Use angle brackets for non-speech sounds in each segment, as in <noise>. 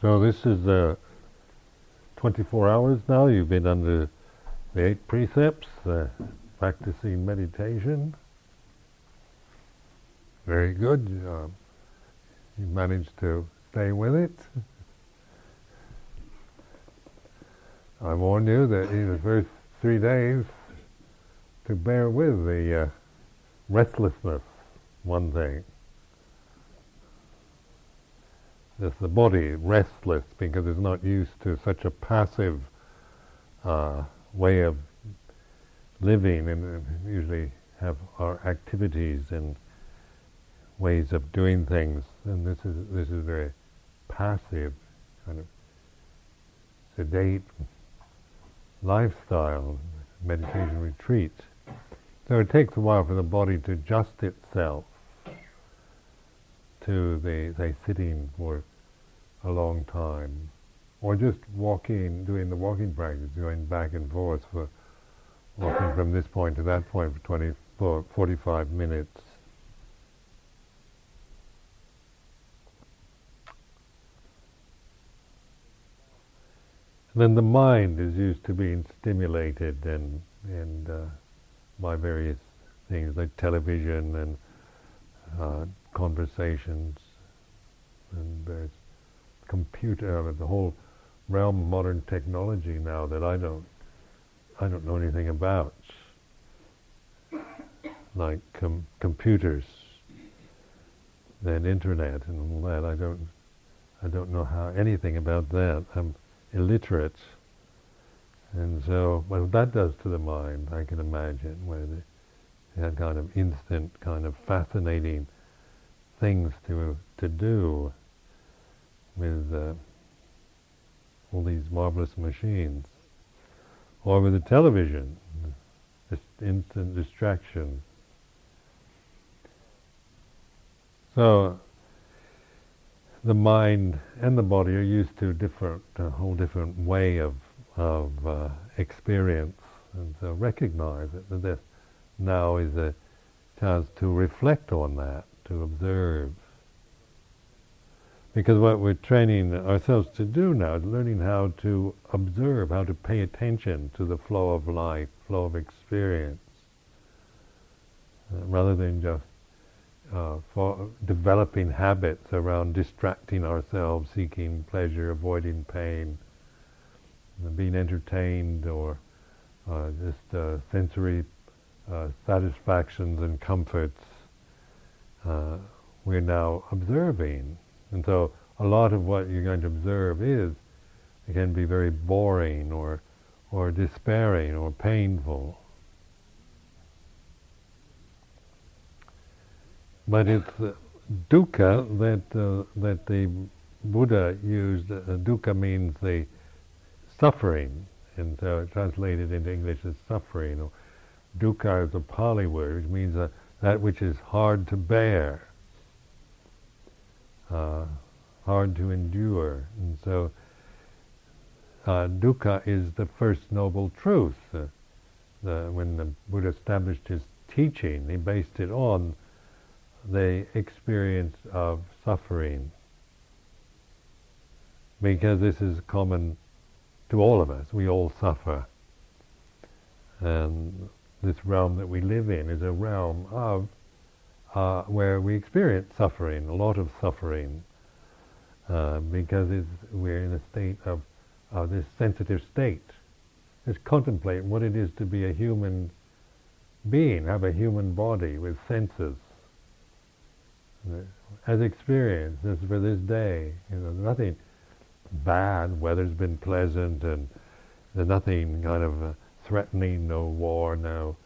So this is uh, 24 hours now. You've been under the eight precepts, uh, practicing meditation. Very good. Uh, you managed to stay with it. I warn you that in the first three days to bear with the uh, restlessness, one thing. The body restless because it's not used to such a passive uh, way of living, and usually have our activities and ways of doing things. And this is this is very passive, kind of sedate lifestyle, meditation retreat. So it takes a while for the body to adjust itself to the say sitting for a long time, or just walking, doing the walking practice, going back and forth for walking from this point to that point for 20, 45 minutes. And then the mind is used to being stimulated and and uh, by various things like television and uh, conversations and computer, the whole realm of modern technology now that I don't, I don't know anything about, like com- computers, then internet and all that. I don't, I don't know how anything about that. I'm illiterate, and so what that does to the mind, I can imagine, where the, that kind of instant, kind of fascinating things to to do with uh, all these marvelous machines, or with the television, just instant distraction. So the mind and the body are used to different, a whole different way of of uh, experience, and so recognize it, that this now is a chance to reflect on that, to observe because what we're training ourselves to do now is learning how to observe, how to pay attention to the flow of life, flow of experience, uh, rather than just uh, developing habits around distracting ourselves, seeking pleasure, avoiding pain, uh, being entertained, or uh, just uh, sensory uh, satisfactions and comforts. we're now observing and so a lot of what you're going to observe is, it can be very boring or, or despairing or painful. But it's dukkha that, uh, that the Buddha used. Uh, dukkha means the suffering, and so translated into English as suffering. Or dukkha is a Pali word, which means uh, that which is hard to bear uh, hard to endure. And so uh, dukkha is the first noble truth. Uh, the, when the Buddha established his teaching, he based it on the experience of suffering. Because this is common to all of us. We all suffer. And this realm that we live in is a realm of uh, where we experience suffering, a lot of suffering, uh, because we're in a state of, of this sensitive state. Just contemplate what it is to be a human being, have a human body with senses. As experience, as for this day, you know, nothing bad. Weather's been pleasant, and there's nothing kind of uh, threatening. No war, no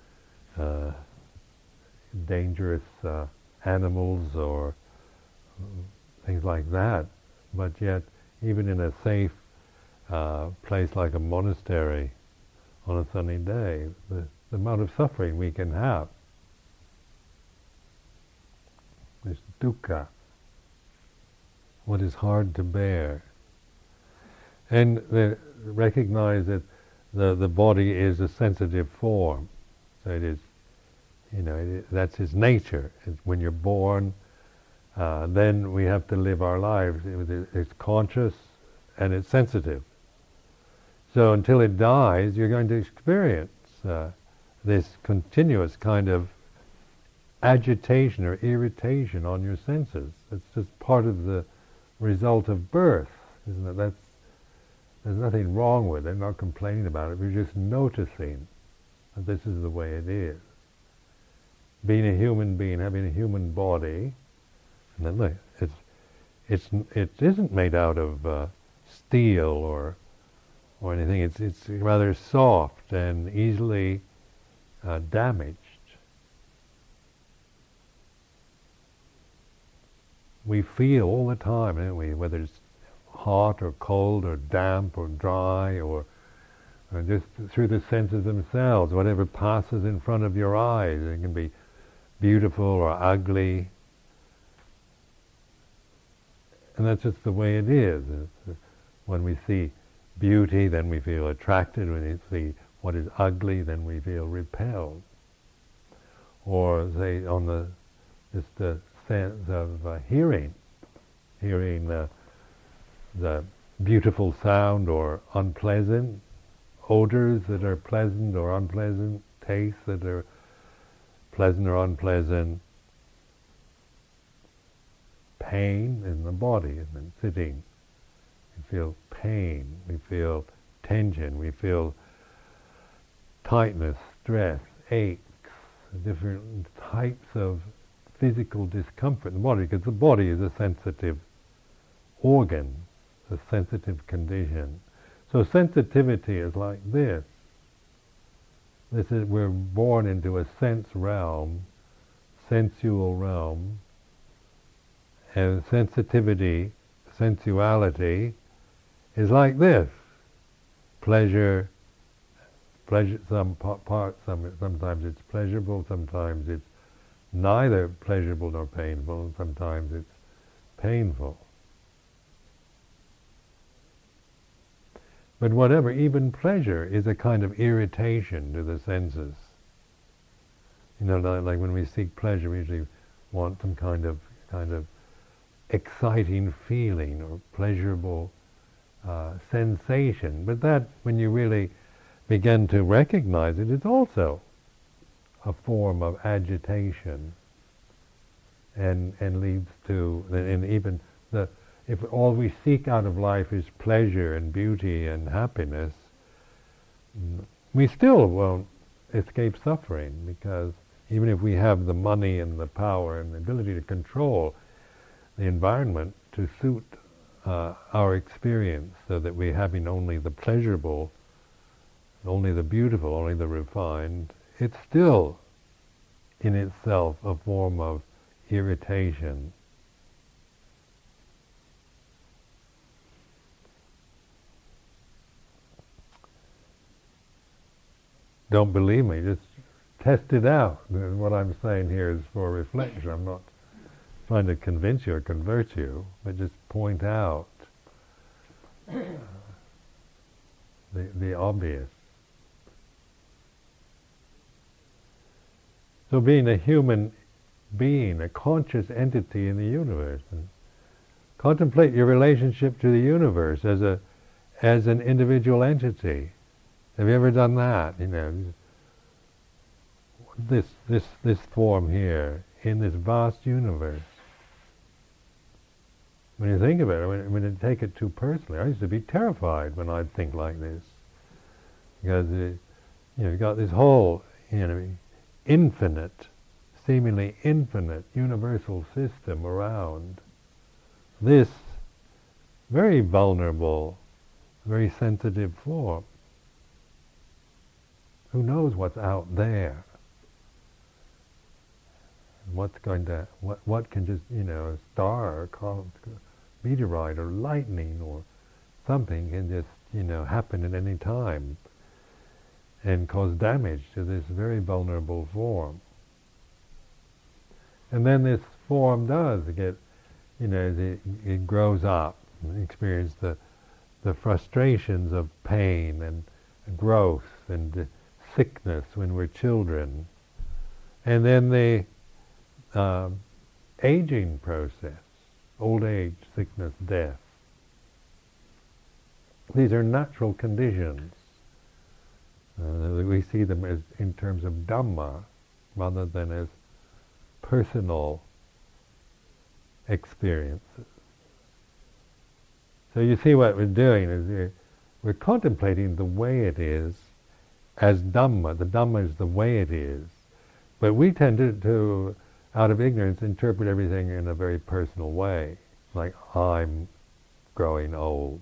uh, dangerous uh, animals or things like that. But yet, even in a safe uh, place like a monastery on a sunny day, the, the amount of suffering we can have is dukkha, what is hard to bear. And recognize that the, the body is a sensitive form, so it is you know, it, that's his nature. It's when you're born, uh, then we have to live our lives. It's conscious and it's sensitive. So until it dies, you're going to experience uh, this continuous kind of agitation or irritation on your senses. It's just part of the result of birth, isn't it? That's there's nothing wrong with it. I'm not complaining about it. We're just noticing that this is the way it is. Being a human being, having a human body, and then look, it's it's it isn't made out of uh, steel or or anything. It's it's rather soft and easily uh, damaged. We feel all the time, don't we? Whether it's hot or cold or damp or dry or, just through the senses themselves, whatever passes in front of your eyes. It can be beautiful or ugly. And that's just the way it is. When we see beauty, then we feel attracted. When we see what is ugly, then we feel repelled. Or say on the just the sense of uh, hearing, hearing uh, the beautiful sound or unpleasant odors that are pleasant or unpleasant, tastes that are pleasant or unpleasant, pain in the body, and sitting. We feel pain, we feel tension, we feel tightness, stress, aches, different types of physical discomfort in the body, because the body is a sensitive organ a sensitive condition. So sensitivity is like this. This is we're born into a sense realm, sensual realm, and sensitivity, sensuality is like this. Pleasure, pleasure. Some part, some sometimes it's pleasurable, sometimes it's neither pleasurable nor painful, sometimes it's painful. But whatever, even pleasure is a kind of irritation to the senses. You know, like when we seek pleasure, we usually want some kind of kind of exciting feeling or pleasurable uh, sensation. But that, when you really begin to recognize it, it's also a form of agitation, and and leads to and even if all we seek out of life is pleasure and beauty and happiness, we still won't escape suffering because even if we have the money and the power and the ability to control the environment to suit uh, our experience so that we're having only the pleasurable, only the beautiful, only the refined, it's still in itself a form of irritation don't believe me, just test it out. What I'm saying here is for reflection. I'm not trying to convince you or convert you, but just point out the, the obvious. So being a human being, a conscious entity in the universe, and contemplate your relationship to the universe as a as an individual entity. Have you ever done that? You know, this this this form here in this vast universe. When you think about it, when, when you take it too personally, I used to be terrified when I'd think like this, because it, you know you've got this whole you know infinite, seemingly infinite universal system around this very vulnerable, very sensitive form. Who knows what's out there? What's going to what what can just you know a star or meteorite or lightning or something can just you know happen at any time and cause damage to this very vulnerable form. And then this form does get, you know, it, it grows up and experiences the, the frustrations of pain and growth and sickness when we're children, and then the uh, aging process, old age, sickness, death. these are natural conditions. Uh, we see them as in terms of Dhamma rather than as personal experiences. So you see what we're doing is we're, we're contemplating the way it is as Dhamma. The Dhamma is the way it is. But we tend to, to out of ignorance, interpret everything in a very personal way. Like, I'm growing old.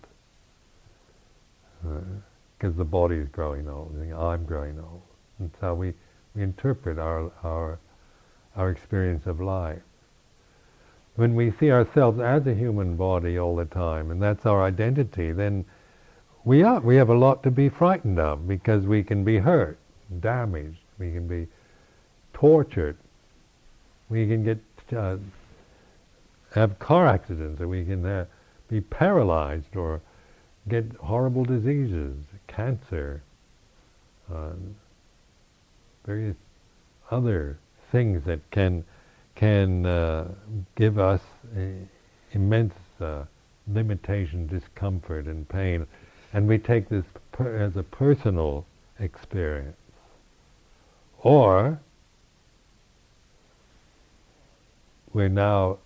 Because uh, the body is growing old. I'm growing old. And so we, we interpret our, our, our experience of life. When we see ourselves as a human body all the time, and that's our identity, then we are we have a lot to be frightened of because we can be hurt, damaged, we can be tortured, we can get uh, have car accidents, or we can uh, be paralyzed, or get horrible diseases, cancer, uh, various other things that can can uh, give us immense uh, limitation, discomfort, and pain, and we take this per- as a personal experience, or we're now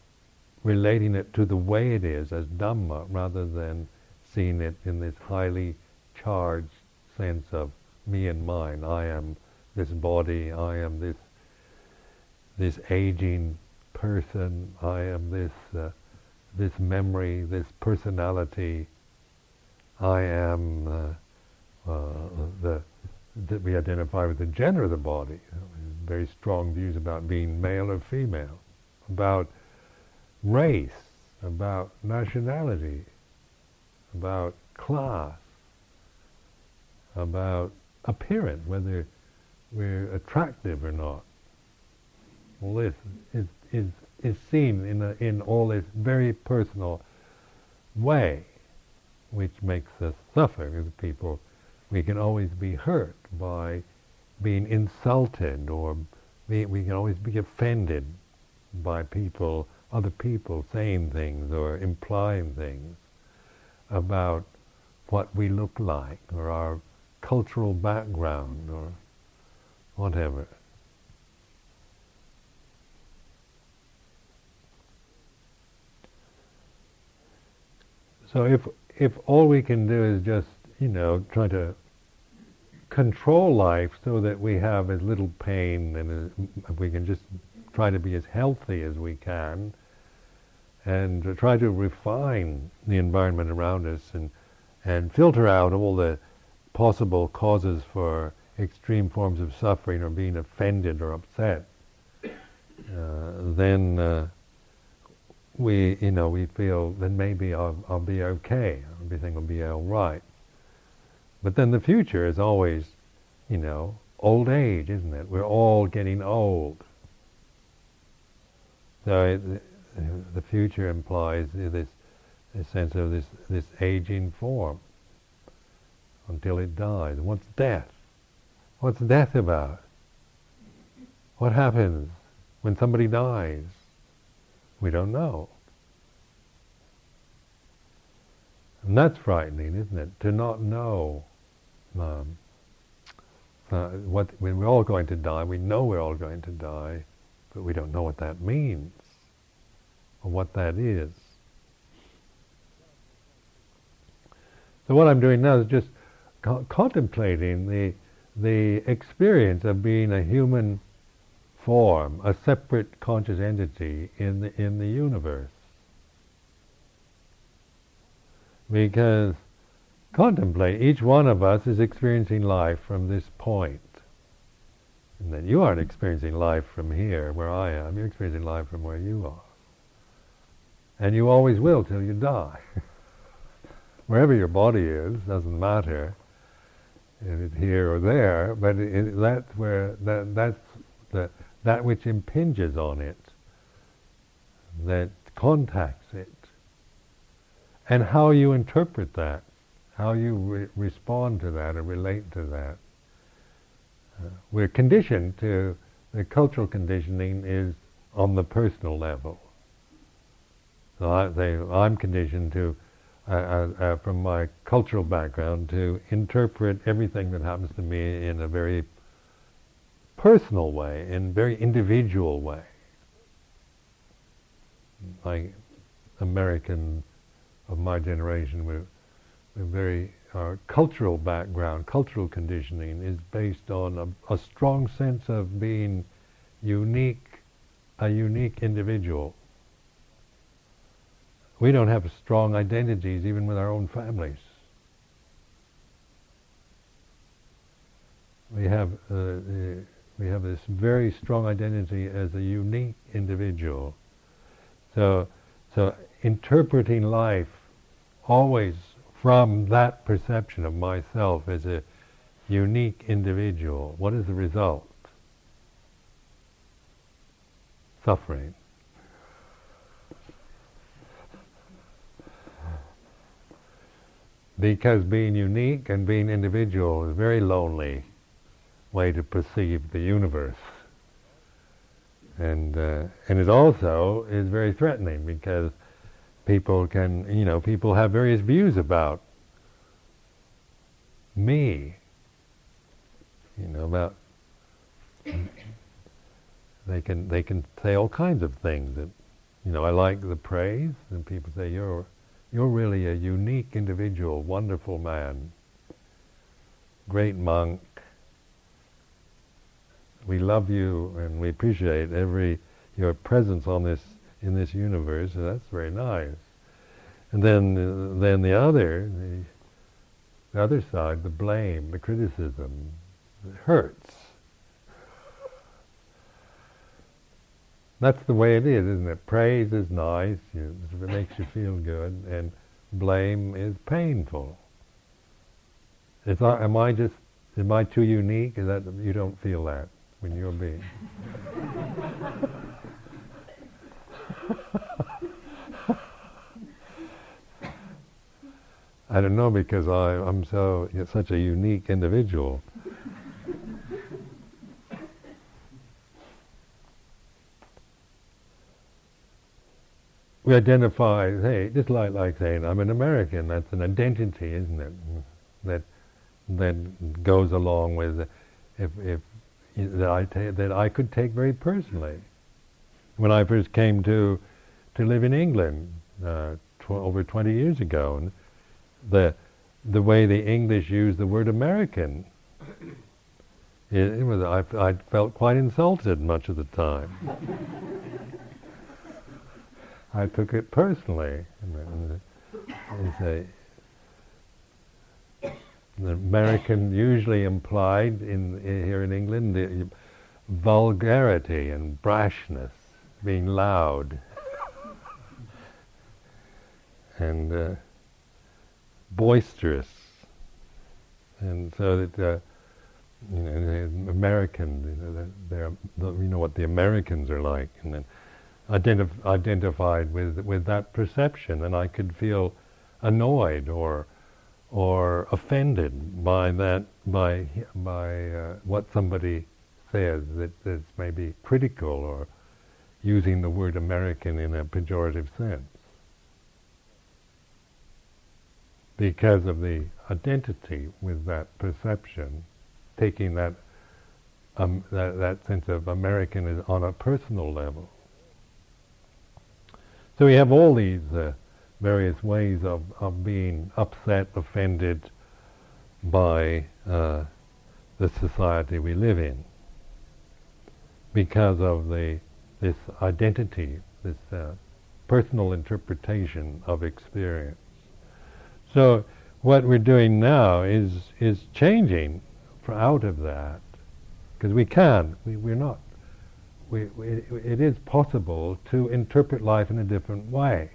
relating it to the way it is as Dhamma rather than seeing it in this highly charged sense of me and mine. I am this body, I am this this aging person, I am this uh, this memory, this personality. I am uh, uh, the that we identify with the gender of the body. Very strong views about being male or female about race, about nationality, about class, about appearance, whether we're attractive or not. All this is, is, is seen in, a, in all this very personal way, which makes us suffer as people. We can always be hurt by being insulted or we, we can always be offended by people, other people saying things or implying things about what we look like or our cultural background or whatever. So if if all we can do is just you know try to control life so that we have as little pain and as, we can just try to be as healthy as we can and try to refine the environment around us and, and filter out all the possible causes for extreme forms of suffering or being offended or upset, uh, then uh, we, you know, we feel then maybe I'll, I'll be okay, everything will be all right. But then the future is always, you know, old age, isn't it? We're all getting old. So uh, the future implies this, this sense of this, this aging form until it dies. What's death? What's death about? What happens when somebody dies? We don't know. And that's frightening, isn't it? To not know um, uh, what when we're all going to die. We know we're all going to die, but we don't know what that means or what that is. So what I'm doing now is just co- contemplating the the experience of being a human form, a separate conscious entity in the in the universe. Because contemplate, each one of us is experiencing life from this point. And that you aren't experiencing life from here, where I am. You're experiencing life from where you are. And you always will till you die. <laughs> Wherever your body is, doesn't matter if it's here or there, but it, that's where, that, that's that which impinges on it, that contacts it. And how you interpret that, how you re- respond to that or relate to that. Uh, we're conditioned to, the cultural conditioning is on the personal level. So I say, I'm conditioned to uh, uh, uh, from my cultural background to interpret everything that happens to me in a very personal way, in very individual way. Like American of my generation, we're, we're very our cultural background, cultural conditioning is based on a, a strong sense of being unique, a unique individual. We don't have strong identities even with our own families. We have uh, uh, we have this very strong identity as a unique individual. So so interpreting life always from that perception of myself as a unique individual, what is the result? Suffering. Because being unique and being individual is very lonely way to perceive the universe. And, uh, and it also is very threatening because people can, you know, people have various views about me. You know, about they can they can say all kinds of things that, you know, I like the praise, and people say you're you're really a unique individual, wonderful man, great monk. We love you and we appreciate every your presence on this in this universe. That's very nice. And then, uh, then the other, the, the other side, the blame, the criticism, hurts. That's the way it is, isn't it? Praise is nice, you, it makes you feel good, and blame is painful. Is I, am I just, am I too unique? Is that you don't feel that when you're being? <laughs> I don't know because I, I'm so such a unique individual. we identify, hey, just like like saying I'm an American. That's an identity, isn't it? That that goes along with if if that I ta- that I could take very personally. When I first came to to live in England uh, tw- over 20 years ago, and the the way the English use the word American, it, it was I, I felt quite insulted much of the time. <laughs> I took it personally. And, say, the American usually implied in, here in England the vulgarity and brashness, being loud, and uh, boisterous, and so that. Uh, you know, American, you know, they're, they're, you know what the Americans are like, and then identif- identified with with that perception, and I could feel annoyed or or offended by that by by uh, what somebody says that is maybe critical or using the word American in a pejorative sense because of the identity with that perception, taking that um, that, that sense of American is on a personal level. So we have all these uh, various ways of, of being upset, offended by uh, the society we live in because of the this identity, this uh, personal interpretation of experience. So what we're doing now is is changing out of that because we can. We, we're not we, we, it is possible to interpret life in a different way,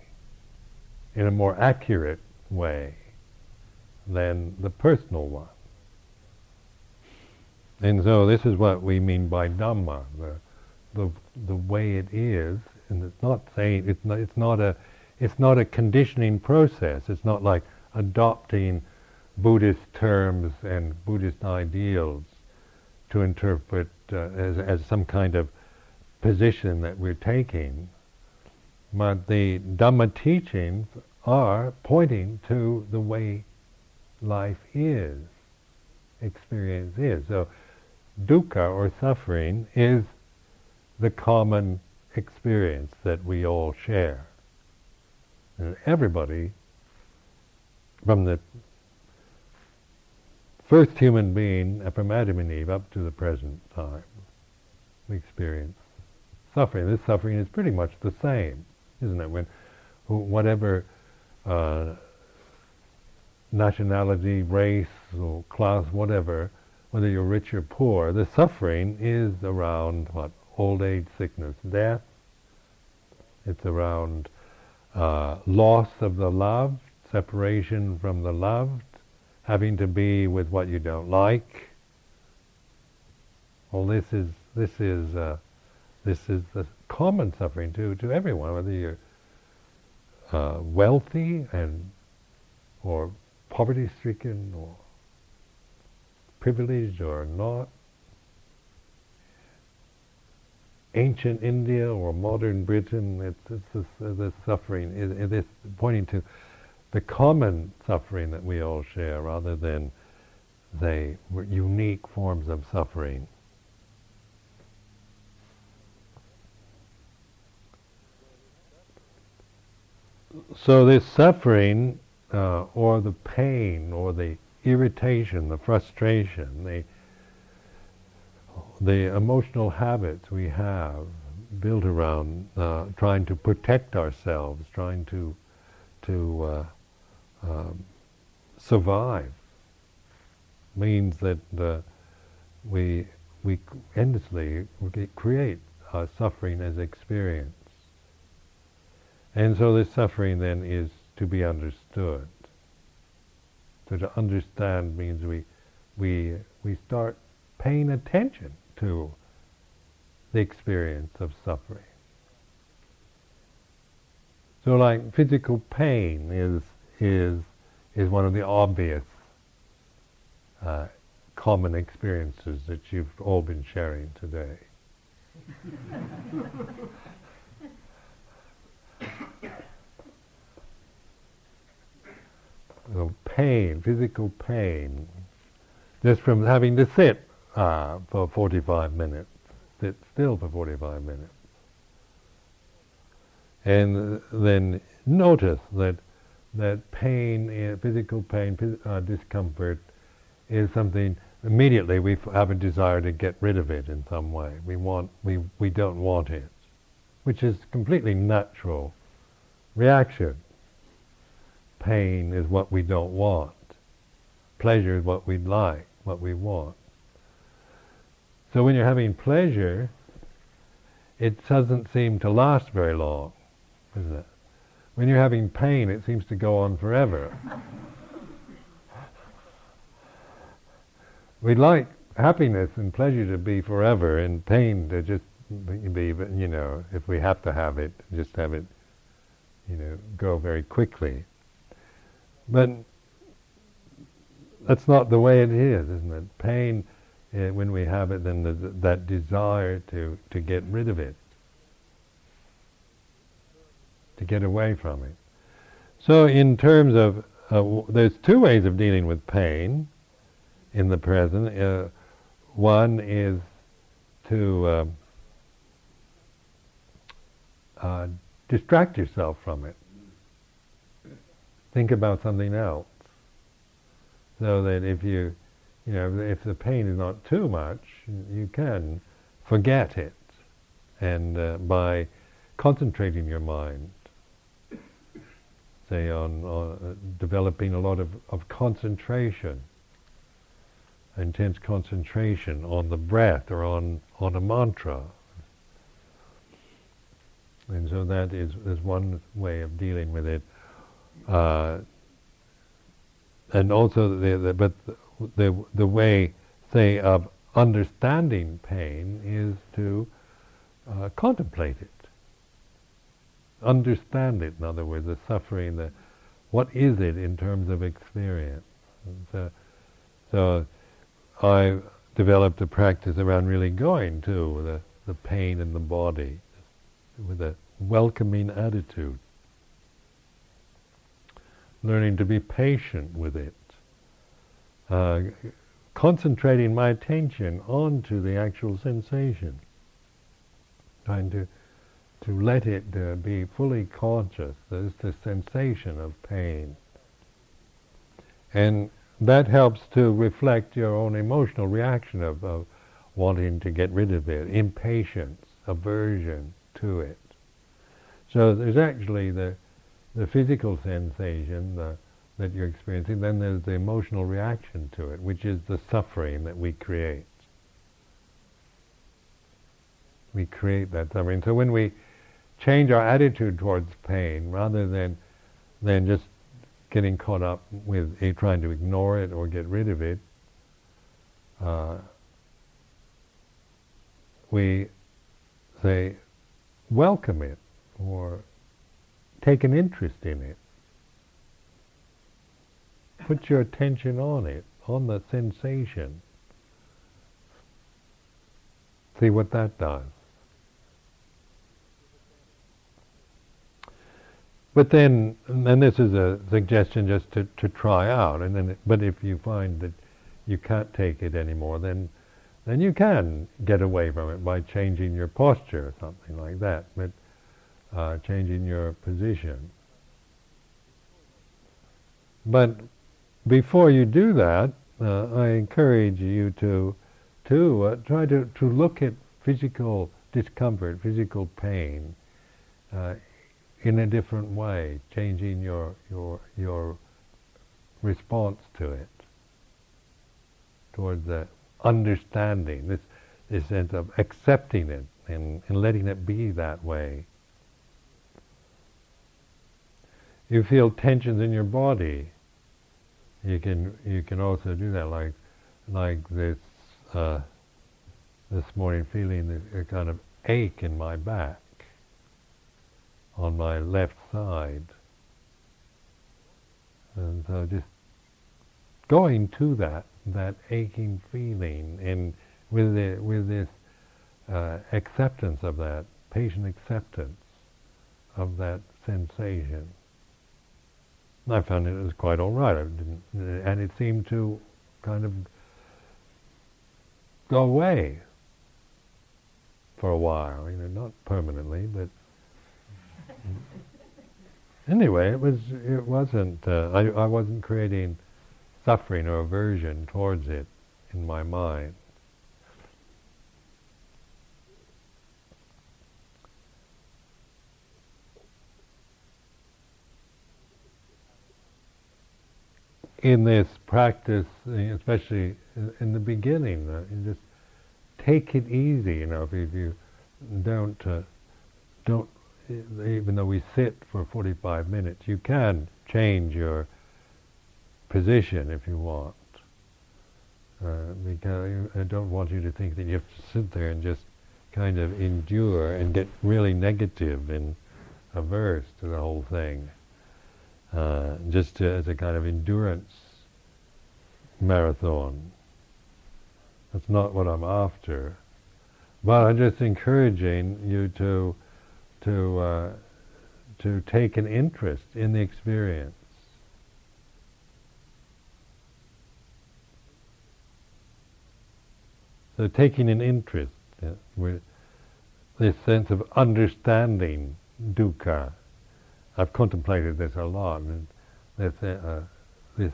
in a more accurate way than the personal one. And so this is what we mean by Dhamma, the, the, the way it is, and it's not saying, it's not, it's not a, it's not a conditioning process. It's not like adopting Buddhist terms and Buddhist ideals to interpret uh, as, as some kind of position that we're taking, but the Dhamma teachings are pointing to the way life is, experience is. So dukkha or suffering is the common experience that we all share. And everybody, from the first human being, from Adam and Eve, up to the present time, experience suffering. This suffering is pretty much the same, isn't it? When whatever uh, nationality, race, or class, whatever, whether you're rich or poor, the suffering is around what? Old age, sickness, death. It's around uh, loss of the loved, separation from the loved, having to be with what you don't like. Well, this is this is uh, this is the common suffering to to everyone, whether you're uh, wealthy and or poverty-stricken or privileged or not, ancient India or modern Britain, it's, it's this, uh, this suffering, it's pointing to the common suffering that we all share rather than the unique forms of suffering. So this suffering uh, or the pain or the irritation, the frustration, the the emotional habits we have built around uh, trying to protect ourselves, trying to to uh, um, survive, means that uh, we we endlessly create suffering as experience, and so this suffering then is to be understood. So to understand means we we we start paying attention to the experience of suffering. So like physical pain is is is one of the obvious uh, common experiences that you've all been sharing today. <laughs> so pain, physical pain, just from having to sit uh, for 45 minutes, sit still for 45 minutes. And then notice that that pain, uh, physical pain, uh, discomfort, is something immediately we have a desire to get rid of it in some way. We want, we we don't want it, which is completely natural reaction. Pain is what we don't want. Pleasure is what we'd like, what we want. So when you're having pleasure, it doesn't seem to last very long, is it? When you're having pain, it seems to go on forever. We'd like happiness and pleasure to be forever, and pain to just be, you know, if we have to have it, just have it, you know, go very quickly. But that's not the way it is, isn't it? Pain, uh, when we have it, then the, that desire to, to get rid of it, to get away from it. So, in terms of, uh, w- there's two ways of dealing with pain in the present. Uh, one is to um, uh, distract yourself from it. Think about something else so that if you, you know, if the pain is not too much, you can forget it, and uh, by concentrating your mind, say on, on uh, developing a lot of, of concentration, intense concentration on the breath or on on a mantra, and so that is is one way of dealing with it. Uh, and also the, the, but the the way say of understanding pain is to uh, contemplate it. Understand it in other words the suffering the what is it in terms of experience? So, so I developed a practice around really going to the, the pain in the body with a welcoming attitude learning to be patient with it, uh, concentrating my attention onto the actual sensation, trying to to let it uh, be fully conscious. There's the sensation of pain, and that helps to reflect your own emotional reaction of, of wanting to get rid of it, impatience, aversion to it. So there's actually the the physical sensation the, that you're experiencing, then there's the emotional reaction to it, which is the suffering that we create. We create that suffering. So when we change our attitude towards pain, rather than than just getting caught up with trying to ignore it or get rid of it, uh, we say welcome it or take an interest in it. Put your attention on it, on the sensation. See what that does. But then, and this is a suggestion just to, to try out, and then, but if you find that you can't take it anymore, then then you can get away from it by changing your posture or something like that. But uh, changing your position. But before you do that, uh, I encourage you to to uh, try to, to look at physical discomfort, physical pain, uh, in a different way, changing your your your response to it towards the understanding, this this sense of accepting it and, and letting it be that way. You feel tensions in your body, you can you can also do that. Like like this uh, this morning, feeling a, kind of ache in my back on my left side, and so just going to that that aching feeling and with the, with this uh, acceptance of that patient acceptance of that sensation. I found it was quite all right. I didn't, and it seemed to kind of go away for a while. You know, not permanently, but anyway, it was. It wasn't. Uh, I, I wasn't creating suffering or aversion towards it in my mind. In this practice, especially in the beginning, uh, you just take it easy. You know, if you don't uh, don't even though we sit for 45 minutes, you can change your position if you want. Uh, because I don't want you to think that you have to sit there and just kind of endure and get really negative and averse to the whole thing uh, just as a kind of endurance marathon. That's not what I'm after. But I'm just encouraging you to to uh, to take an interest in the experience. So taking an interest yeah, with this sense of understanding dukkha I've contemplated this a lot, and this, uh, this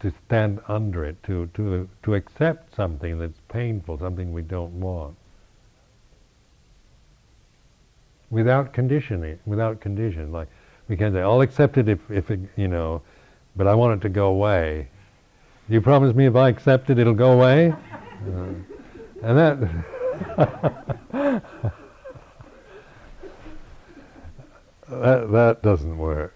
to stand under it, to to to accept something that's painful, something we don't want, without conditioning, without condition. Like we can say, "I'll accept it if if it, you know," but I want it to go away. You promise me if I accept it, it'll go away? <laughs> Uh, and that. <laughs> that, that doesn't work.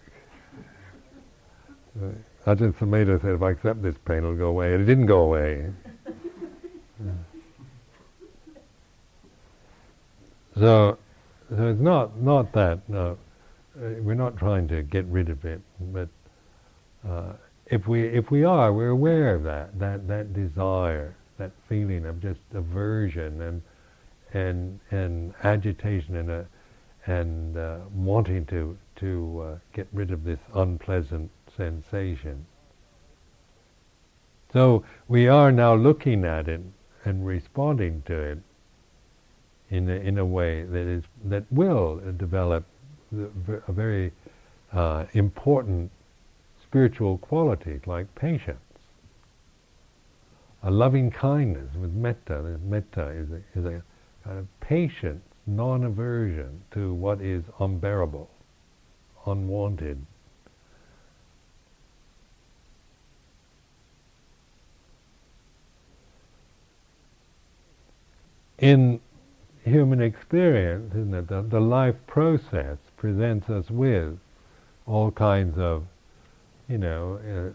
Ajahn Sumedho said, if I accept this pain, it'll go away. And it didn't go away. so, so it's not, not that, no. Uh, we're not trying to get rid of it, but uh, if we if we are, we're aware of that, that that desire, that feeling of just aversion and and and agitation and a and uh, wanting to to uh, get rid of this unpleasant sensation. So we are now looking at it and responding to it in a, in a way that is that will develop a very uh, important spiritual qualities like patience, a loving kindness with metta. Metta is a, is a kind of patience, non-aversion to what is unbearable, unwanted. In human experience, isn't it? The, the life process presents us with all kinds of, you know,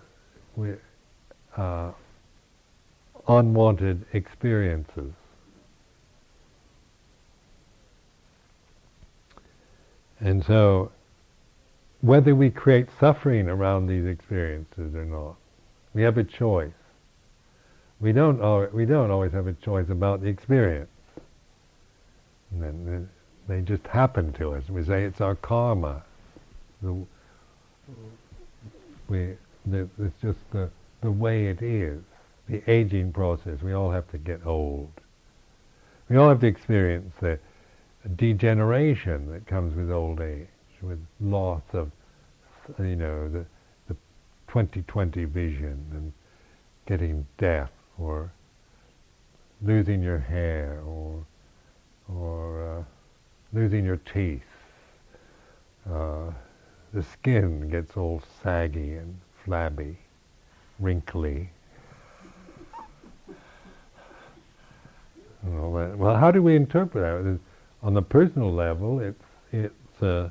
uh, uh, unwanted experiences. And so, whether we create suffering around these experiences or not, we have a choice. We don't, al- we don't always have a choice about the experience. And they just happen to us. We say it's our karma. The, we, the, it's just the, the way it is, the aging process. We all have to get old. We all have to experience the degeneration that comes with old age, with loss of, you know, the, the 2020 vision and getting deaf or losing your hair or or uh, losing your teeth. Uh, the skin gets all saggy and flabby, wrinkly. Well, how do we interpret that? On the personal level, it's it's uh,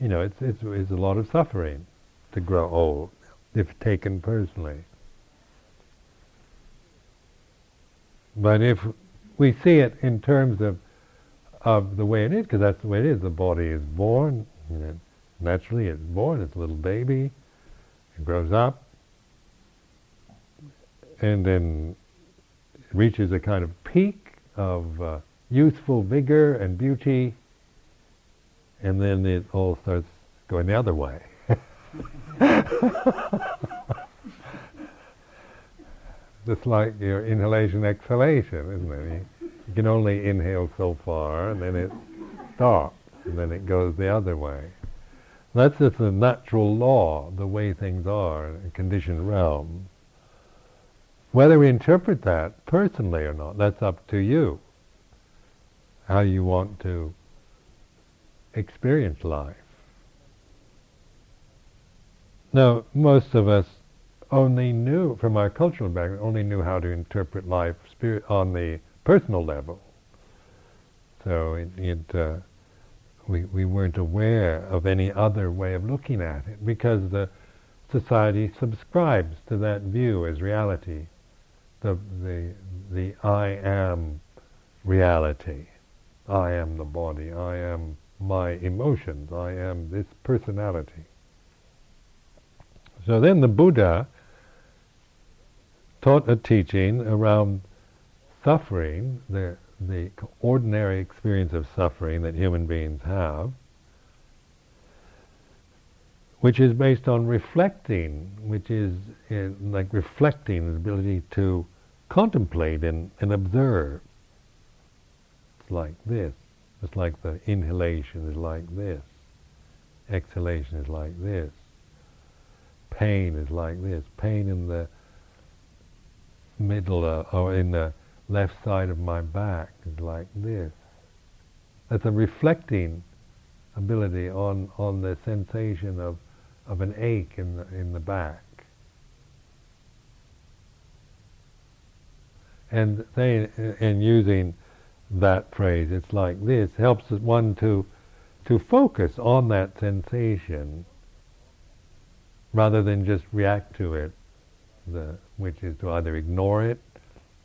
you know it's, it's it's a lot of suffering to grow old if taken personally. But if we see it in terms of of the way it is, because that's the way it is. The body is born, naturally it's born, it's a little baby, it grows up, and then reaches a kind of peak of uh, youthful vigor and beauty, and then it all starts going the other way. <laughs> Just like your inhalation exhalation, isn't it? You can only inhale so far, and then it stops, and then it goes the other way. That's just a natural law, the way things are in a conditioned realm. Whether we interpret that personally or not, that's up to you. How you want to experience life. Now, most of us only knew, from our cultural background, only knew how to interpret life spirit on the personal level. So it, it uh, we, we weren't aware of any other way of looking at it because the society subscribes to that view as reality, the, the, the I am reality. I am the body, I am my emotions, I am this personality. So then the Buddha taught a teaching around suffering, the, the ordinary experience of suffering that human beings have, which is based on reflecting, which is uh, like reflecting the ability to contemplate and, and observe. Like this. It's like the inhalation is like this. Exhalation is like this. Pain is like this. Pain in the middle uh, or in the left side of my back is like this. That's a reflecting ability on, on the sensation of, of an ache in the, in the back. And they, and using that phrase, it's like this, helps one to, to focus on that sensation rather than just react to it, the, which is to either ignore it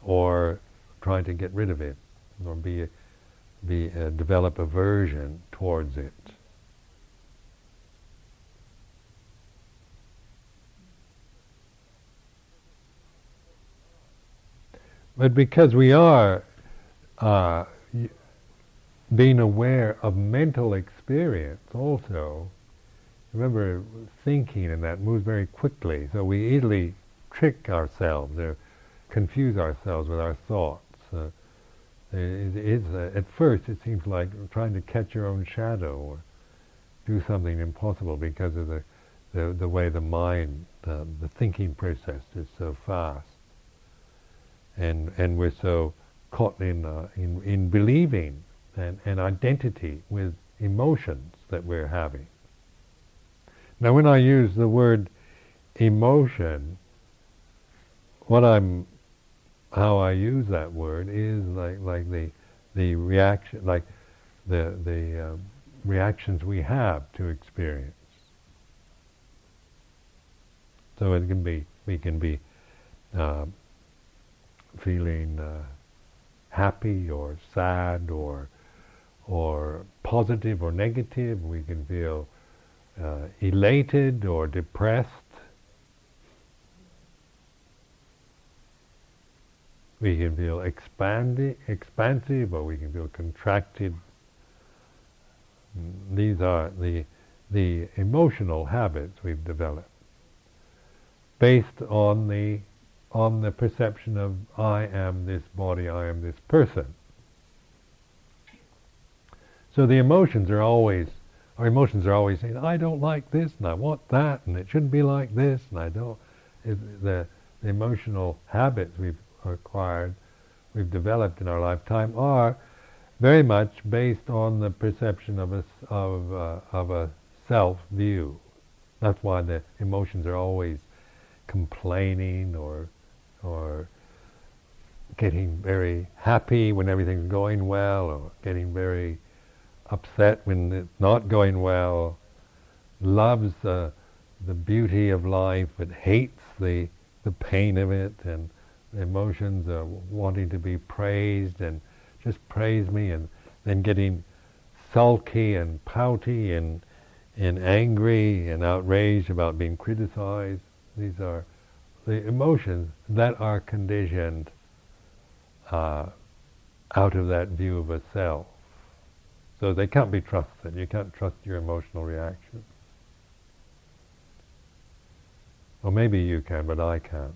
or try to get rid of it or be, be uh, develop aversion towards it. But because we are uh, being aware of mental experience also, remember, thinking and that moves very quickly, so we easily trick ourselves or confuse ourselves with our thoughts. Uh, uh, at first, it seems like trying to catch your own shadow or do something impossible because of the the, the way the mind, uh, the thinking process is so fast, and and we're so caught in uh, in in believing and, and identity with emotions that we're having. Now, when I use the word emotion, what I'm, how I use that word is like like the the reaction, like the the um, reactions we have to experience. So it can be we can be uh, feeling uh, happy or sad or or positive or negative. We can feel uh, elated or depressed. We can feel expandi- expansive or we can feel contracted. These are the, the emotional habits we've developed based on the, on the perception of I am this body, I am this person. So the emotions are always our emotions are always saying, I don't like this and I want that and it shouldn't be like this and I don't. The, the emotional habits we've acquired, we've developed in our lifetime are very much based on the perception of a, of, uh, of a self view. That's why the emotions are always complaining or, or getting very happy when everything's going well or getting very upset when it's not going well, loves the, the beauty of life, but hates the, the pain of it, and emotions are wanting to be praised and just praise me, and then getting sulky and pouty and, and angry and outraged about being criticized. These are the emotions that are conditioned uh, out of that view of a self. So they can't be trusted. You can't trust your emotional reactions. Or maybe you can, but I can't.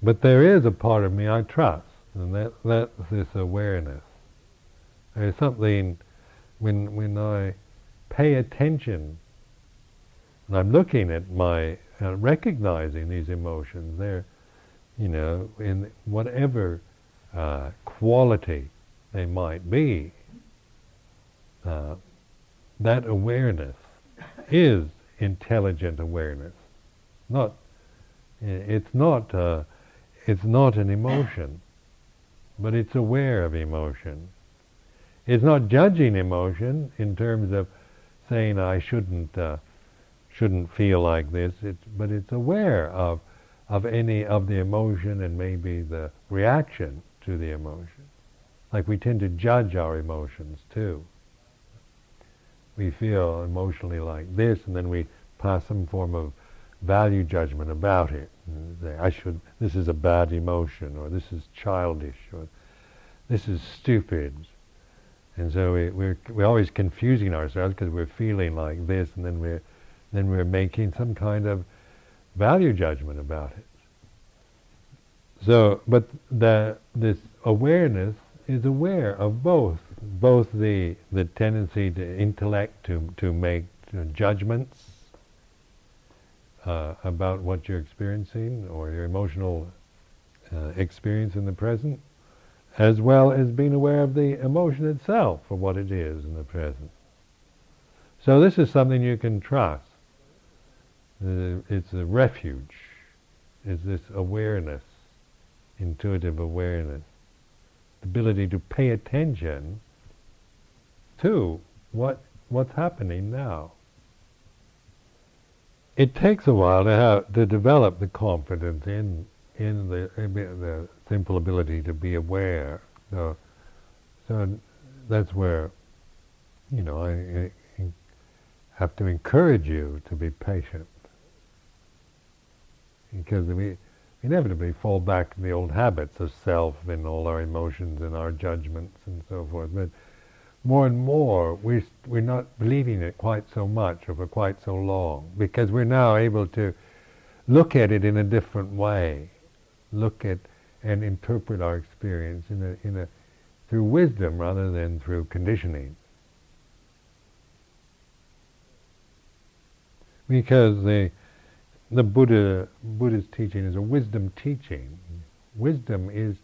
But there is a part of me I trust, and that that's this awareness. There's something when when I pay attention and I'm looking at my, uh, recognizing these emotions. They're, you know, in whatever uh, quality they might be. Uh, that awareness is intelligent awareness. Not, it's not, uh, it's not an emotion, but it's aware of emotion. It's not judging emotion in terms of saying I shouldn't uh, shouldn't feel like this, it's, but it's aware of, of any of the emotion and maybe the reaction to the emotion. Like we tend to judge our emotions too. We feel emotionally like this, and then we pass some form of value judgment about it. I should. This is a bad emotion, or this is childish, or this is stupid. And so we, we're we're always confusing ourselves because we're feeling like this, and then we're then we're making some kind of value judgment about it. So, but the, this awareness is aware of both, both the, the tendency to intellect to, to make judgments uh, about what you're experiencing or your emotional uh, experience in the present, as well as being aware of the emotion itself for what it is in the present. So this is something you can trust. Uh, it's a refuge. It's this awareness, intuitive awareness, the ability to pay attention to what what's happening now. It takes a while to have to develop the confidence in in the in the simple ability to be aware. So, so that's where you know I, I have to encourage you to be patient because we inevitably fall back to the old habits of self and all our emotions and our judgments and so forth. But more and more, we, we're not believing it quite so much or for quite so long because we're now able to look at it in a different way, look at and interpret our experience in a, in a, through wisdom rather than through conditioning. Because the the Buddha Buddha's teaching is a wisdom teaching. Wisdom is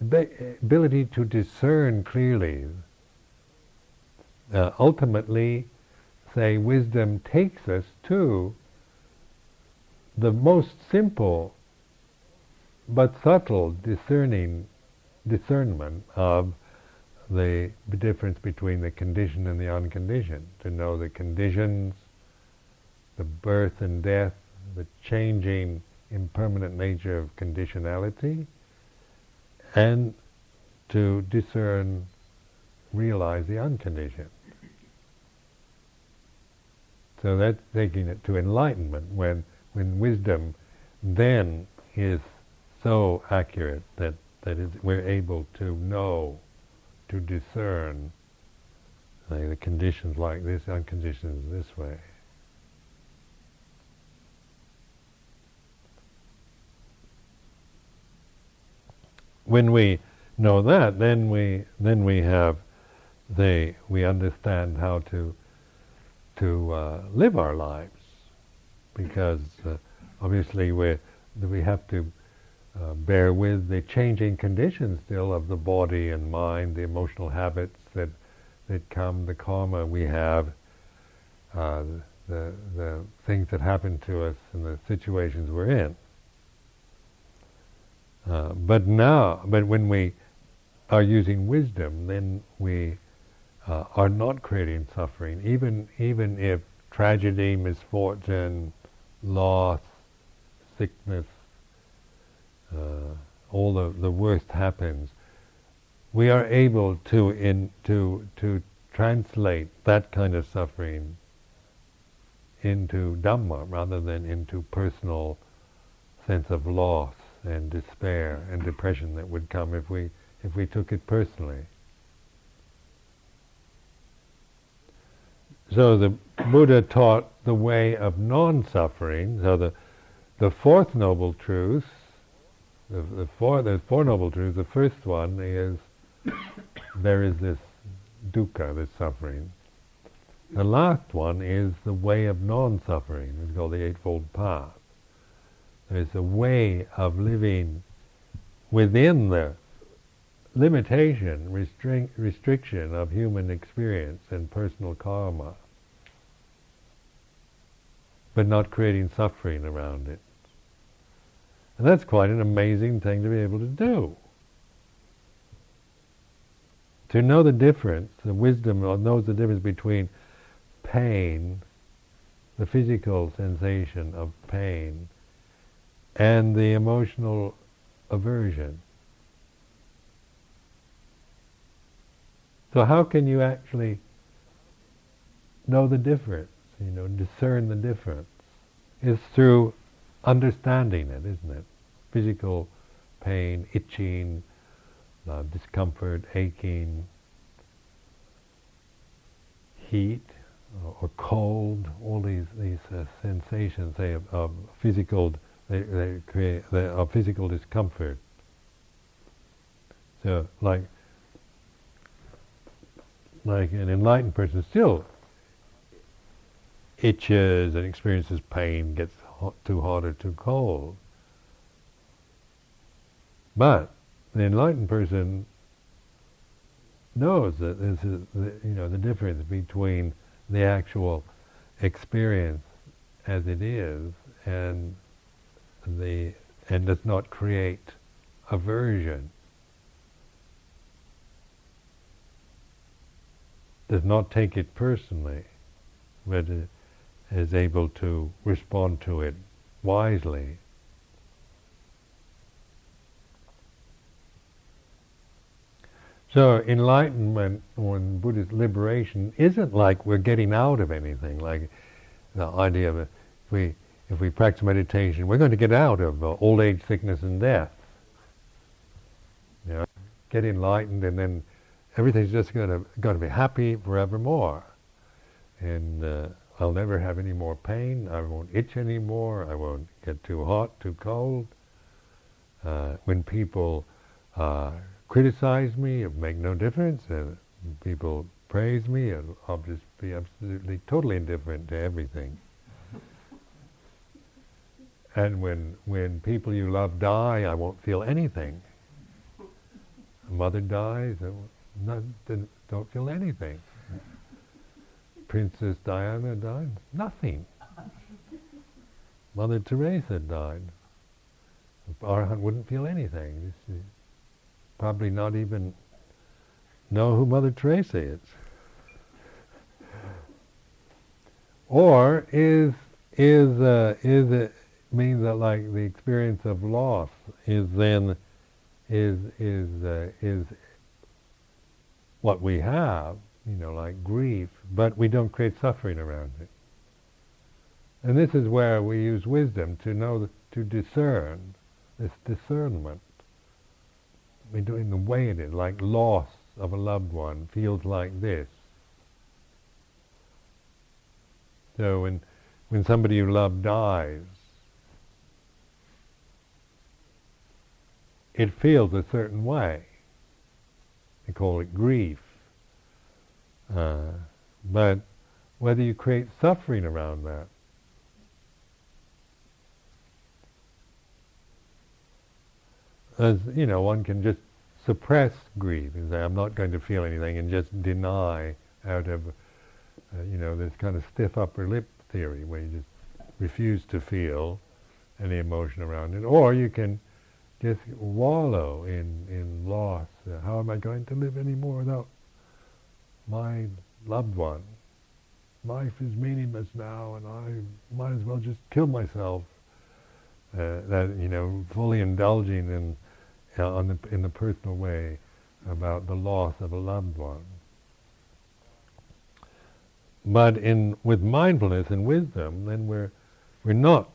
the ability to discern clearly. Uh, ultimately, say wisdom takes us to the most simple but subtle discerning discernment of the difference between the conditioned and the unconditioned. To know the conditions, the birth and death, the changing, impermanent nature of conditionality, and to discern, realize the unconditioned. So that's taking it to enlightenment when, when wisdom then is so accurate that, that is, we're able to know, to discern like the conditions like this, unconditioned this way. when we know that, then we then we have the we understand how to to uh, live our lives because uh, obviously we we have to uh, bear with the changing conditions still of the body and mind, the emotional habits that that come, the karma we have, uh, the the things that happen to us, and the situations we're in. Uh, but now, but when we are using wisdom, then we uh, are not creating suffering. Even even if tragedy, misfortune, loss, sickness, uh, all the, the worst happens, we are able to in to to translate that kind of suffering into Dhamma rather than into personal sense of loss and despair and depression that would come if we if we took it personally. So the Buddha taught the way of non-suffering. So the the fourth noble truth, the, the four the four noble truths. The first one is there is this dukkha, this suffering. The last one is the way of non-suffering. It's called the Eightfold Path. There's a way of living within the limitation, restric- restriction of human experience and personal karma, but not creating suffering around it. And that's quite an amazing thing to be able to do. To know the difference, the wisdom knows the difference between pain, the physical sensation of pain, and the emotional aversion. So how can you actually know the difference, you know, discern the difference? It's through understanding it, isn't it? Physical pain, itching, uh, discomfort, aching, heat or, or cold, all these, these uh, sensations say, of, of physical they, they create a physical discomfort. So, like, like an enlightened person still itches and experiences pain, gets hot, too hot or too cold. But the enlightened person knows that this is the, you know the difference between the actual experience as it is and the and does not create aversion. Does not take it personally, but is able to respond to it wisely. So enlightenment or Buddhist liberation isn't like we're getting out of anything, like the idea of if we if we practice meditation, we're going to get out of uh, old age, sickness, and death. You know, get enlightened, and then everything's just going to going to be happy forevermore. And uh, I'll never have any more pain. I won't itch anymore. I won't get too hot, too cold. Uh, when people uh, criticize me, it make no difference. And people praise me, I'll just be absolutely, totally indifferent to everything. And when when people you love die, I won't feel anything. A mother dies, I not, don't feel anything. Princess Diana died, nothing. <laughs> Mother Teresa died. Arhat wouldn't feel anything. Probably not even know who Mother Teresa is. Or is is uh, is it means that like the experience of loss is then is is uh, is what we have, you know, like grief, but we don't create suffering around it. And this is where we use wisdom to know to discern this discernment. We do in the way it is, like loss of a loved one feels like this. So when when somebody you love dies, it feels a certain way. They call it grief. Uh, but whether you create suffering around that, as you know, one can just suppress grief and say, "I'm not going to feel anything," and just deny out of, uh, you know, this kind of stiff upper lip theory, where you just refuse to feel any emotion around it, or you can just wallow in, in loss. Uh, how am I going to live anymore without my loved one? Life is meaningless now, and I might as well just kill myself. Uh, that you know, fully indulging in uh, the, in the personal way about the loss of a loved one. But in with mindfulness and wisdom, then we're we're not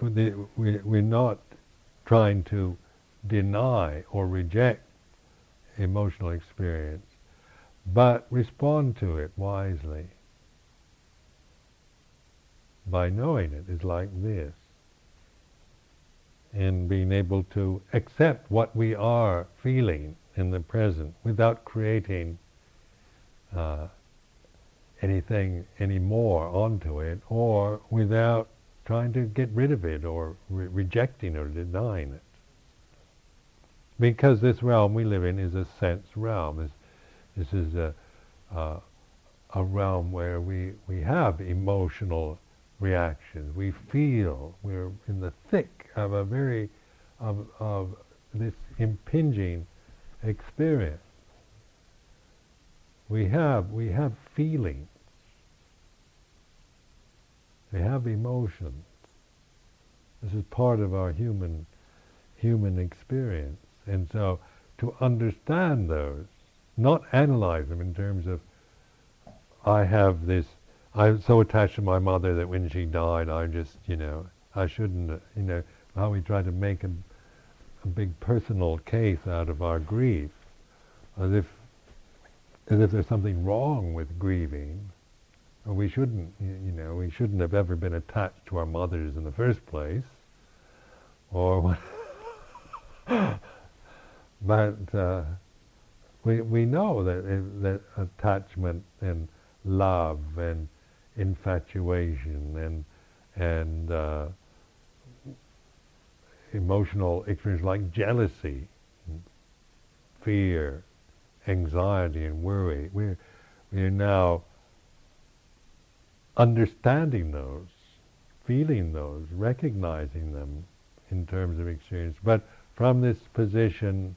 we, we're not trying to deny or reject emotional experience, but respond to it wisely. By knowing it is like this. And being able to accept what we are feeling in the present without creating uh, anything anymore onto it or without trying to get rid of it or re- rejecting or denying it. Because this realm we live in is a sense realm. This is a, uh, a realm where we, we have emotional reactions. We feel we're in the thick of a very of, of this impinging experience. We have we have feelings. We have emotions. This is part of our human human experience. And so to understand those, not analyze them in terms of, I have this, I'm so attached to my mother that when she died, I just, you know, I shouldn't, you know, how we try to make a, a big personal case out of our grief, as if, as if there's something wrong with grieving, or we shouldn't, you know, we shouldn't have ever been attached to our mothers in the first place, or <laughs> But uh, we we know that that attachment and love and infatuation and and uh, emotional experience like jealousy, fear, anxiety, and worry. We're we're now understanding those, feeling those, recognizing them in terms of experience, but from this position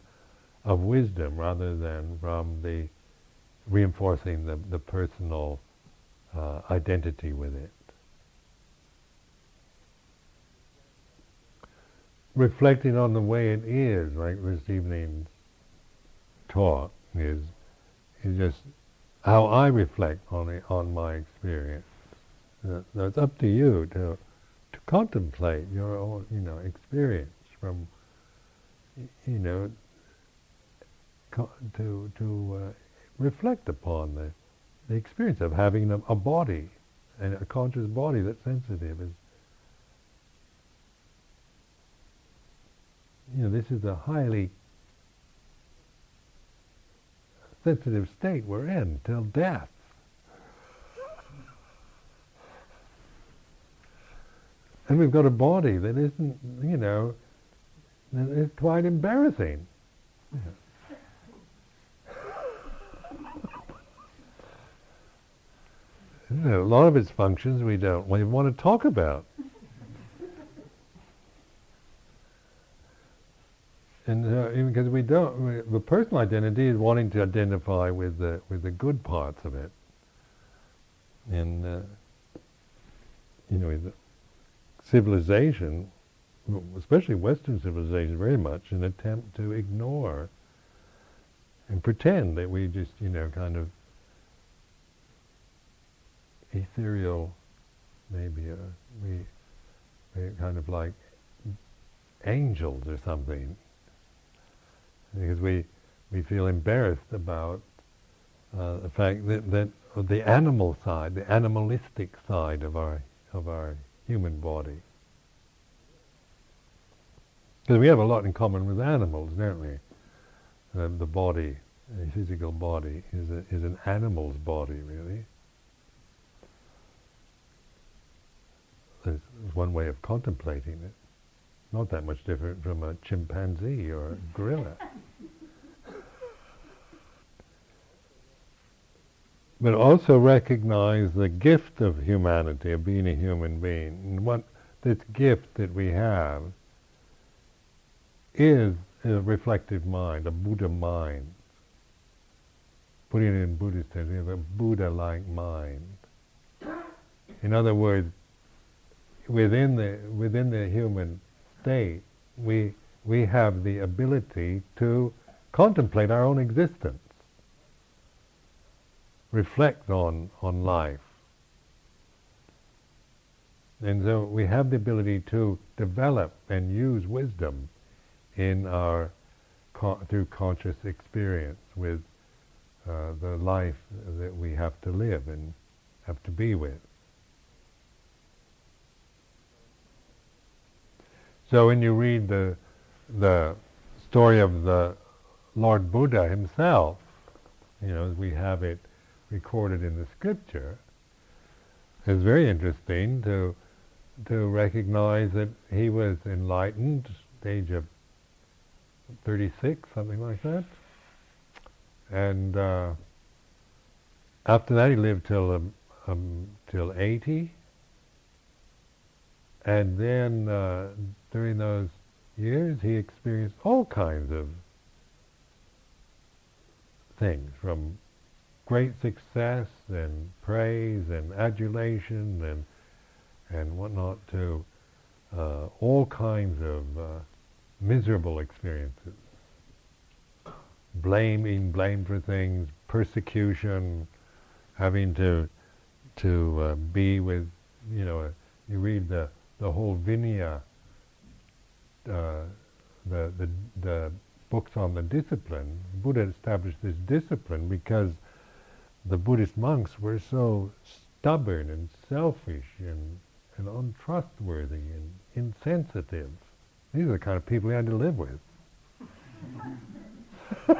of wisdom rather than from the reinforcing the, the personal uh, identity with it. Reflecting on the way it is, like this evening's talk, is is just how I reflect on it, on my experience. So it's up to you to to contemplate your own, you know, experience from, you know, to to uh, reflect upon the the experience of having a, a body and a conscious body that's sensitive is. You know, this is a highly sensitive state we're in till death. And we've got a body that isn't, you know, is quite embarrassing. You know, a lot of its functions we don't even want to talk about. and uh, because we don't, we, the personal identity is wanting to identify with the with the good parts of it, and uh, you know, civilization, especially Western civilization, very much an attempt to ignore and pretend that we just, you know, kind of ethereal, maybe uh, we, we kind of like angels or something, because we we feel embarrassed about uh, the fact that that the animal side, the animalistic side of our of our human body. Because we have a lot in common with animals, don't we? Uh, the body, a physical body, is a, is an animal's body, really. There's one way of contemplating it. Not that much different from a chimpanzee or a gorilla. <laughs> but also recognize the gift of humanity, of being a human being. And what this gift that we have is a reflective mind, a Buddha mind. Putting it in Buddhist terms, we have a Buddha-like mind. In other words, within the within the human state, we we have the ability to contemplate our own existence reflect on, on life. And so we have the ability to develop and use wisdom in our through conscious experience with uh, the life that we have to live and have to be with. So when you read the the story of the Lord Buddha himself, you know, we have it recorded in the scripture, it's very interesting to to recognize that he was enlightened, at the age of 36, something like that, and uh, after that he lived till um, um, till 80, and then uh, during those years he experienced all kinds of things from great success and praise and adulation and and whatnot to uh, all kinds of uh, miserable experiences. Blaming, blamed for things, persecution, having to to uh, be with, you know, you read the the whole Vinaya, uh, the the the books on the discipline. Buddha established this discipline because the Buddhist monks were so stubborn and selfish and, and untrustworthy and insensitive. These are the kind of people he had to live with. <laughs>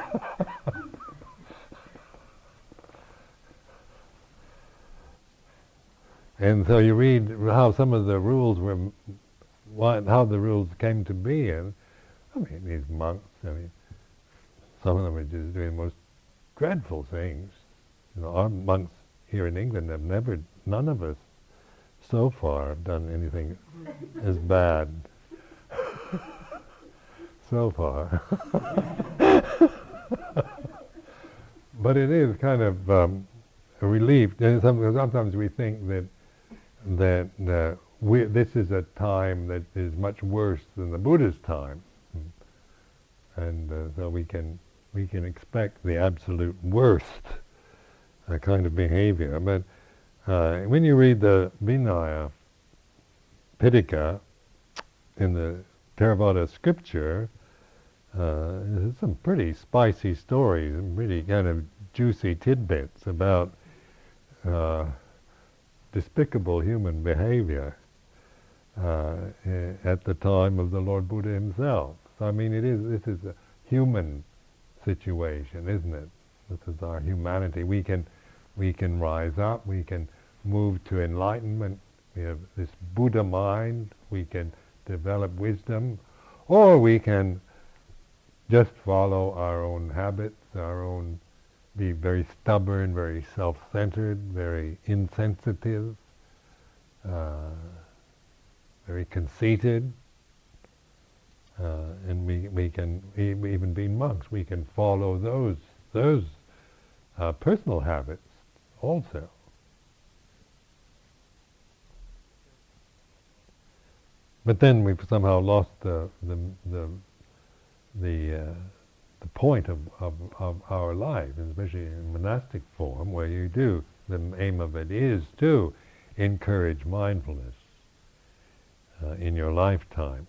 and so you read how some of the rules were, how the rules came to be, and I mean these monks. I mean, some of them are just doing the most dreadful things. You know, our monks here in England have never, none of us so far have done anything <laughs> as bad. <laughs> so far. <laughs> but it is kind of um, a relief. Sometimes we think that that uh, we, this is a time that is much worse than the Buddha's time, and uh, so we can we can expect the absolute worst a kind of behavior. But uh, when you read the Vinaya, Pitaka in the Theravada scripture, uh, some pretty spicy stories and really kind of juicy tidbits about uh, despicable human behavior uh, at the time of the Lord Buddha himself. So I mean, it is this is a human situation, isn't it? This is our humanity. We can we can rise up. We can move to enlightenment. We have this Buddha mind. We can develop wisdom, or we can just follow our own habits, our own, be very stubborn, very self-centered, very insensitive, uh, very conceited, uh, and we, we can even be monks. We can follow those those uh, personal habits also. But then we've somehow lost the the the the, uh, the point of, of, of our life, especially in monastic form, where you do the aim of it is to encourage mindfulness uh, in your lifetime.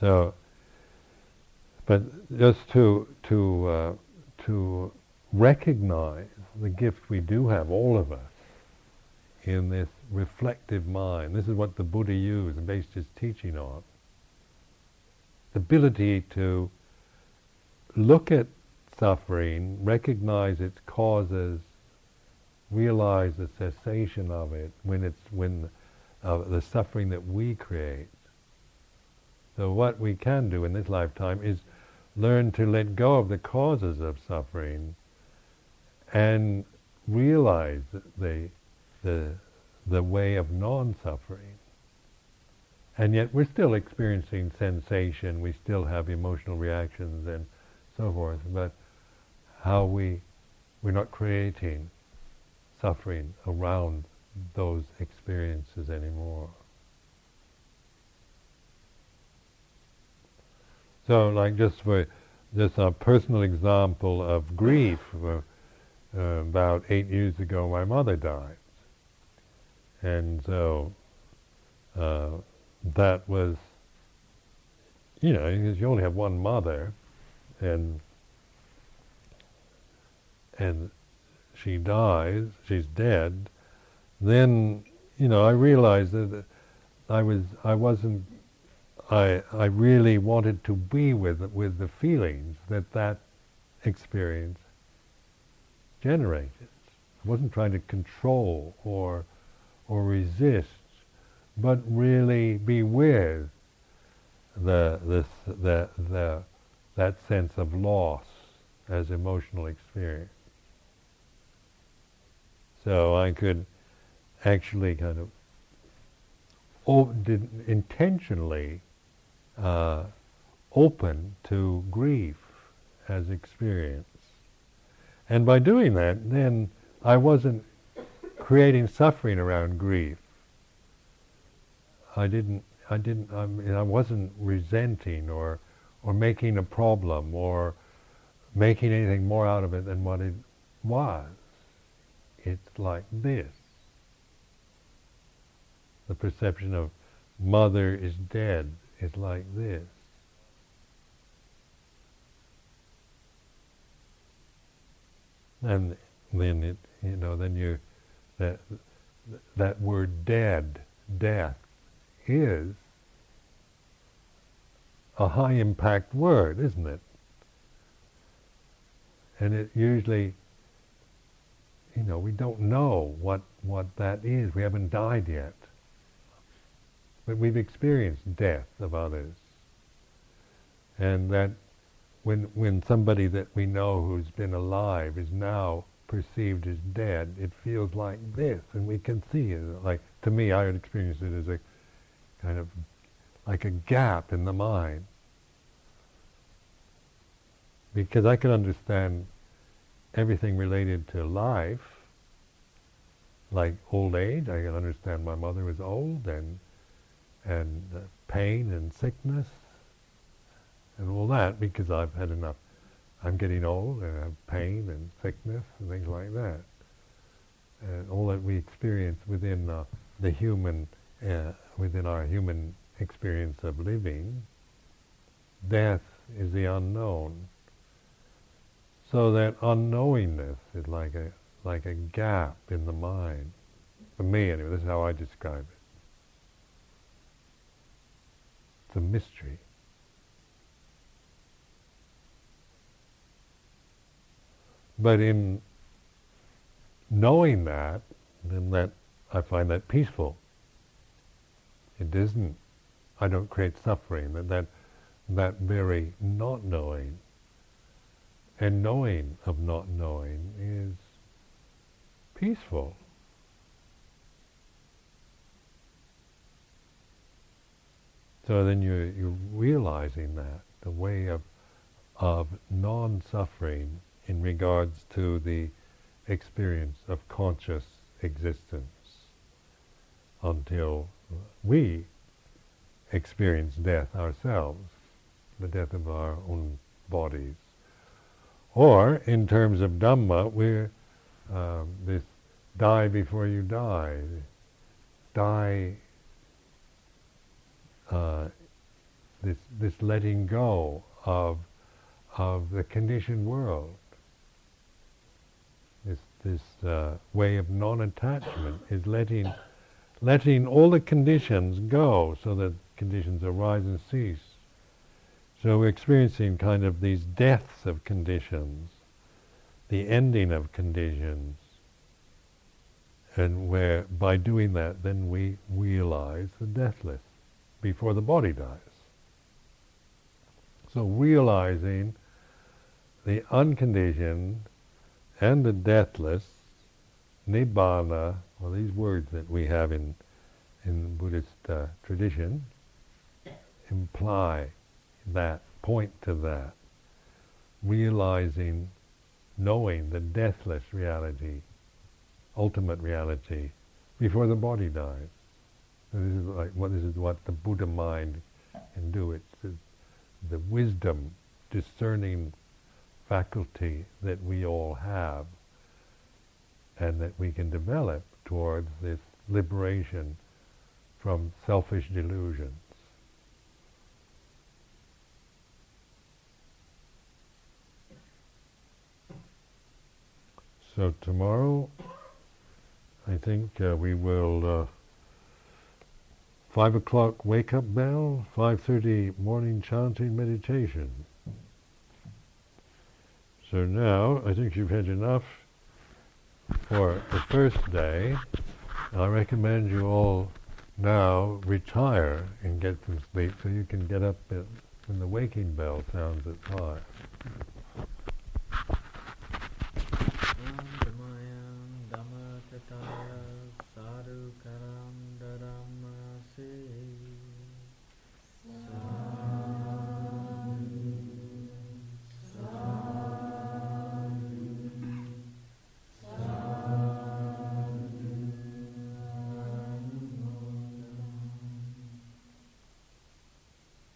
So, but just to to uh, to recognize the gift we do have, all of us, in this reflective mind. This is what the Buddha used and based his teaching on. The ability to look at suffering, recognize its causes, realize the cessation of it when it's when uh, the suffering that we create. So what we can do in this lifetime is learn to let go of the causes of suffering and realize the the the way of non-suffering. And yet we're still experiencing sensation, we still have emotional reactions and so forth, but how we we're not creating suffering around those experiences anymore. So, like just for just a personal example of grief, uh, about eight years ago, my mother died, and so uh, that was, you know, you only have one mother, and and she dies, she's dead, then you know I realized that I was I wasn't I I really wanted to be with with the feelings that that experience generated. I wasn't trying to control or or resist, but really be with the this the the that sense of loss as emotional experience. So I could actually kind of op- intentionally uh, open to grief as experience. And by doing that, then I wasn't creating suffering around grief. I didn't. I didn't. I, mean, I wasn't resenting or or making a problem or making anything more out of it than what it was. It's like this the perception of mother is dead is like this. And then it, you know, then you, that, that word dead, death, is a high impact word, isn't it? And it usually, you know, we don't know what, what that is. We haven't died yet. But we've experienced death of others. And that when, when somebody that we know who's been alive is now perceived as dead, it feels like this, and we can see it. Like, to me, I would experience it as a kind of like a gap in the mind. Because I can understand everything related to life, like old age. I can understand my mother was old and and uh, pain and sickness and all that because I've had enough. I'm getting old and I have pain and sickness and things like that. And all that we experience within uh, the human uh, within our human experience of living, death is the unknown. So that unknowingness is like a like a gap in the mind. For me, anyway, this is how I describe it. A mystery. But in knowing that, then that I find that peaceful. It isn't. I don't create suffering. That that that very not knowing and knowing of not knowing is peaceful. So then you're, you're realizing that, the way of, of non-suffering in regards to the experience of conscious existence until we experience death ourselves, the death of our own bodies. Or, in terms of Dhamma, we're um, this die before you die, die, uh, this, this letting go of, of the conditioned world, this, this uh, way of non-attachment is letting, letting all the conditions go so that conditions arise and cease. So we're experiencing kind of these deaths of conditions, the ending of conditions, and where by doing that then we realize the deathless before the body dies. So realizing the unconditioned and the deathless, nibbana, well these words that we have in in Buddhist uh, tradition imply that, point to that, realizing, knowing the deathless reality, ultimate reality, before the body dies. This is like what this is what the Buddha mind can do. It's the, the wisdom, discerning faculty that we all have, and that we can develop towards this liberation from selfish delusions. So tomorrow, I think uh, we will uh, five o'clock wake up bell, five thirty morning chanting meditation. So now I think you've had enough for the first day. I recommend you all now retire and get some sleep so you can get up when the waking bell sounds at five.